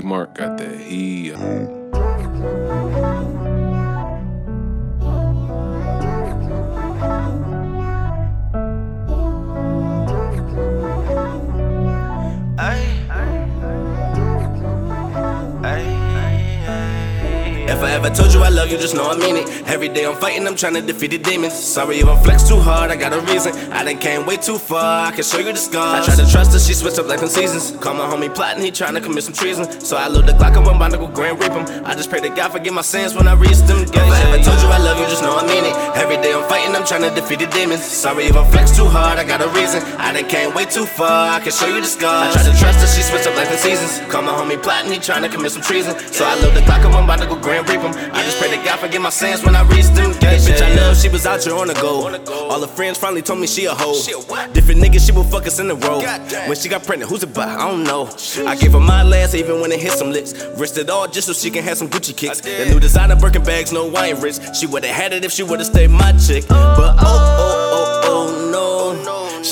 Mark got that heat. Mm. If I told you I love you, just know I mean it. Every day I'm fighting, I'm trying to defeat the demons. Sorry if I flex too hard, I got a reason. I done came way too far, I can show you the scars. I tried to trust her, she switched up like in seasons. Call my homie plotting, he trying to commit some treason. So I load the Glock up, I'm about to go grand rape him. I just pray to God forgive my sins when I reach them. If I told you I love you, just know I mean it. Every day I'm fighting, I'm trying to defeat the demons. Sorry if I flex too hard, I got a reason. I done came way too far, I can show you the scars. I tried to trust her, she switched up like in seasons. Call my homie plotting, he trying to commit some treason. So I load the Glock up, I'm about to go grand rape him. I just pray to God forgive my sins when I reach them gates. Bitch, I love, she was out here on the go. All her friends finally told me she a hoe. Different niggas, she will fuck us in the row. When she got pregnant, who's it by? I don't know. I gave her my last, even when it hit some lips. Risked it all just so she can have some Gucci kicks. The new designer Birkin bags, no wine rich. She would've had it if she would've stayed my chick. But oh, oh, oh, oh, no.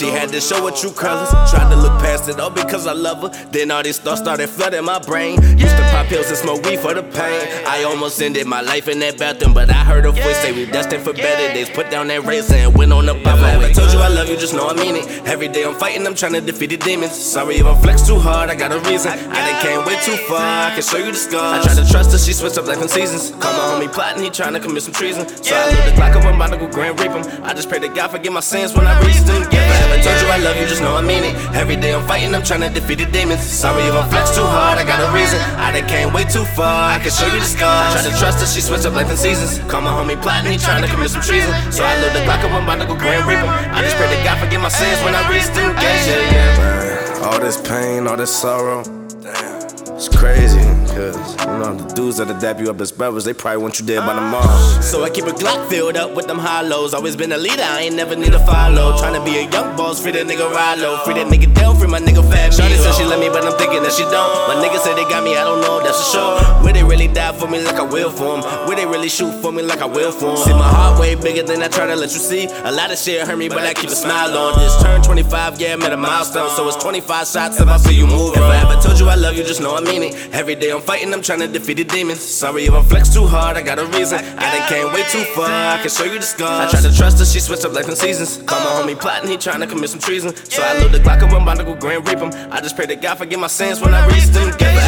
She had to show her true colors. Oh. Tried to look past it all because I love her. Then all these thoughts started flooding my brain. Used to pop pills and smoke weed for the pain. I almost ended my life in that bathroom, but I heard her voice say we destined for better days. Put down that razor and went on the If I ever told you I love you, just know I mean it. Every day I'm fighting, I'm trying to defeat the demons. Sorry if I flex too hard, I got a reason. I done came way too far, I can show you the scars. I tried to trust her, she switched up like in seasons. Call my homie plotting, he trying to commit some treason. So I load the Glock up, I'm about to go grand rape him. I just pray to God forgive my sins when I reach them. If I told you I love you, just know I mean it. Every day I'm fighting, I'm trying to defeat the demons. Sorry if I flex too hard, I got a reason. I done came way too far, I can show you the scars. I tried to trust her, she switched up life in seasons. Call my homie plotting, he trying to commit some treason. So I load the Glock up, I'm about to go grand him. I just pray to God forgive my sins when I reach them gates. Yeah, yeah. All this pain, all this sorrow. damn, It's crazy, cause you know the dudes that'll dap you up as brothers, they probably want you dead by ah. tomorrow. So I keep a Glock filled up with them hollows. Always been a leader, I ain't never need to follow. Tryna be a young boss, free that nigga ride low. Free that nigga down, free my nigga fat Shawty said she love me, but I'm thinking that she don't. My niggas say they got me, I don't know, that's for sure. Will they really die for me like I will for them? Will they really shoot for me like I will for them? See, my heart way bigger than I try to let you see. A lot of shit hurt me, but I keep a smile on. This turn 25, yeah, I'm at a milestone. So it's 25 shots if I see you move. If I ever told you I love you, just know I mean it. Every day I'm fighting, I'm trying to defeat the demons. Sorry if I flex too hard, I got a reason. I done came way too far, I can show you the scars. I tried to trust her, she switched up like in seasons. Call my homie plotting, he trying to commit some treason. So I load the Glock up, I'm about to go grand rape him. I just pray to God forgive my sins when I reach them gates.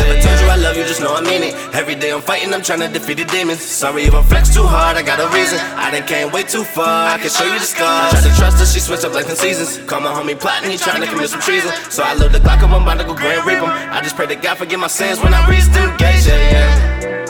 You I love you, just know I mean it. Every day I'm fighting, I'm trying to defeat the demons. Sorry if I flex too hard, I got a reason. I done came way too far, I can show you the scars. I tried to trust her, she switched up like in seasons. Call my homie plotting, he trying to commit some treason. So I load the Glock up, I'm about to go grand rape him. I just pray to God forgive my sins when I reach them gates. Yeah, yeah.